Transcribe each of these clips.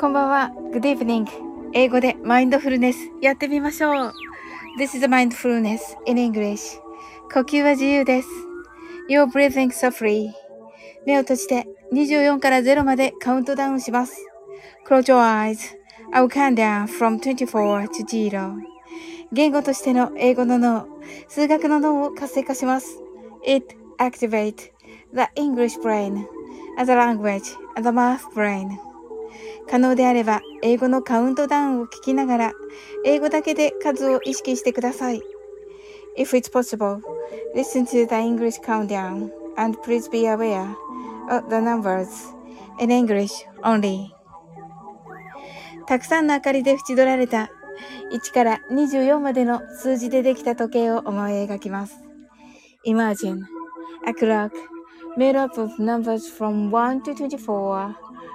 こんばんは。Good evening. 英語でマインドフルネスやってみましょう。This is mindfulness in English. 呼吸は自由です。You're breathing so free. 目を閉じて24から0までカウントダウンします。Close your eyes. I will count down from 24 to 0. 言語としての英語の脳、数学の脳を活性化します。It activates the English brain as a language and the math brain. 可能であれば、英語のカウントダウンを聞きながら、英語だけで数を意識してください。If it's possible, listen to the English countdown and please be aware of the numbers in English only. たくさんの明かりで縁取られた1から24までの数字でできた時計を思い描きます。Imagine a clock made up of numbers from 1 to 24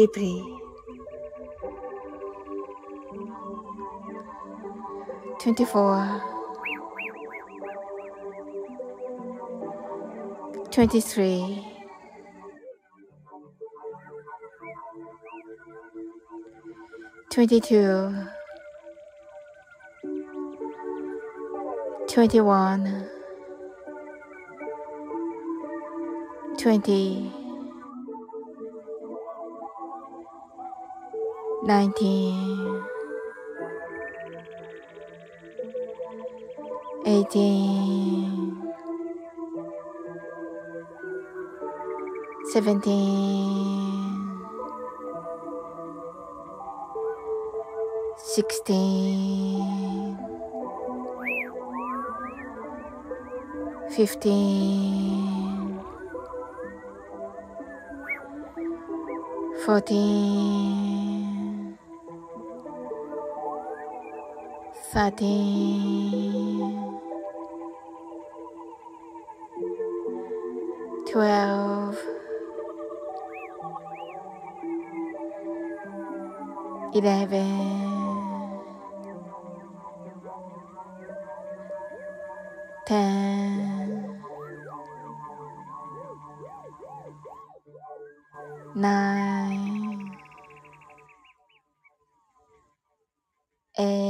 debris. Twenty four, twenty three, twenty two, twenty one, twenty. nineteen, eighteen, seventeen, sixteen, fifteen, fourteen. 13 12 11 10 9 8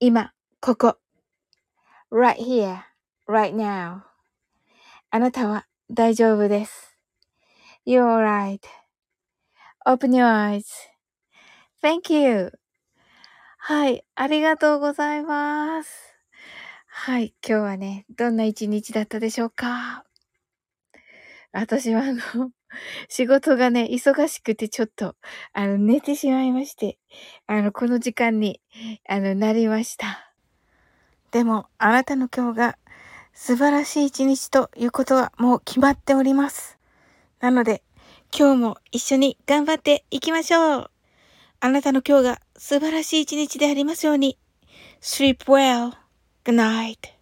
今、ここ。right here, right now. あなたは大丈夫です。You're alright.Open your eyes.Thank you. はい、ありがとうございます。はい、今日はね、どんな一日だったでしょうか私はあの、仕事がね、忙しくてちょっと、あの、寝てしまいまして、あの、この時間に、あの、なりました。でも、あなたの今日が素晴らしい一日ということはもう決まっております。なので、今日も一緒に頑張っていきましょう。あなたの今日が素晴らしい一日でありますように。Sleep well. Good night.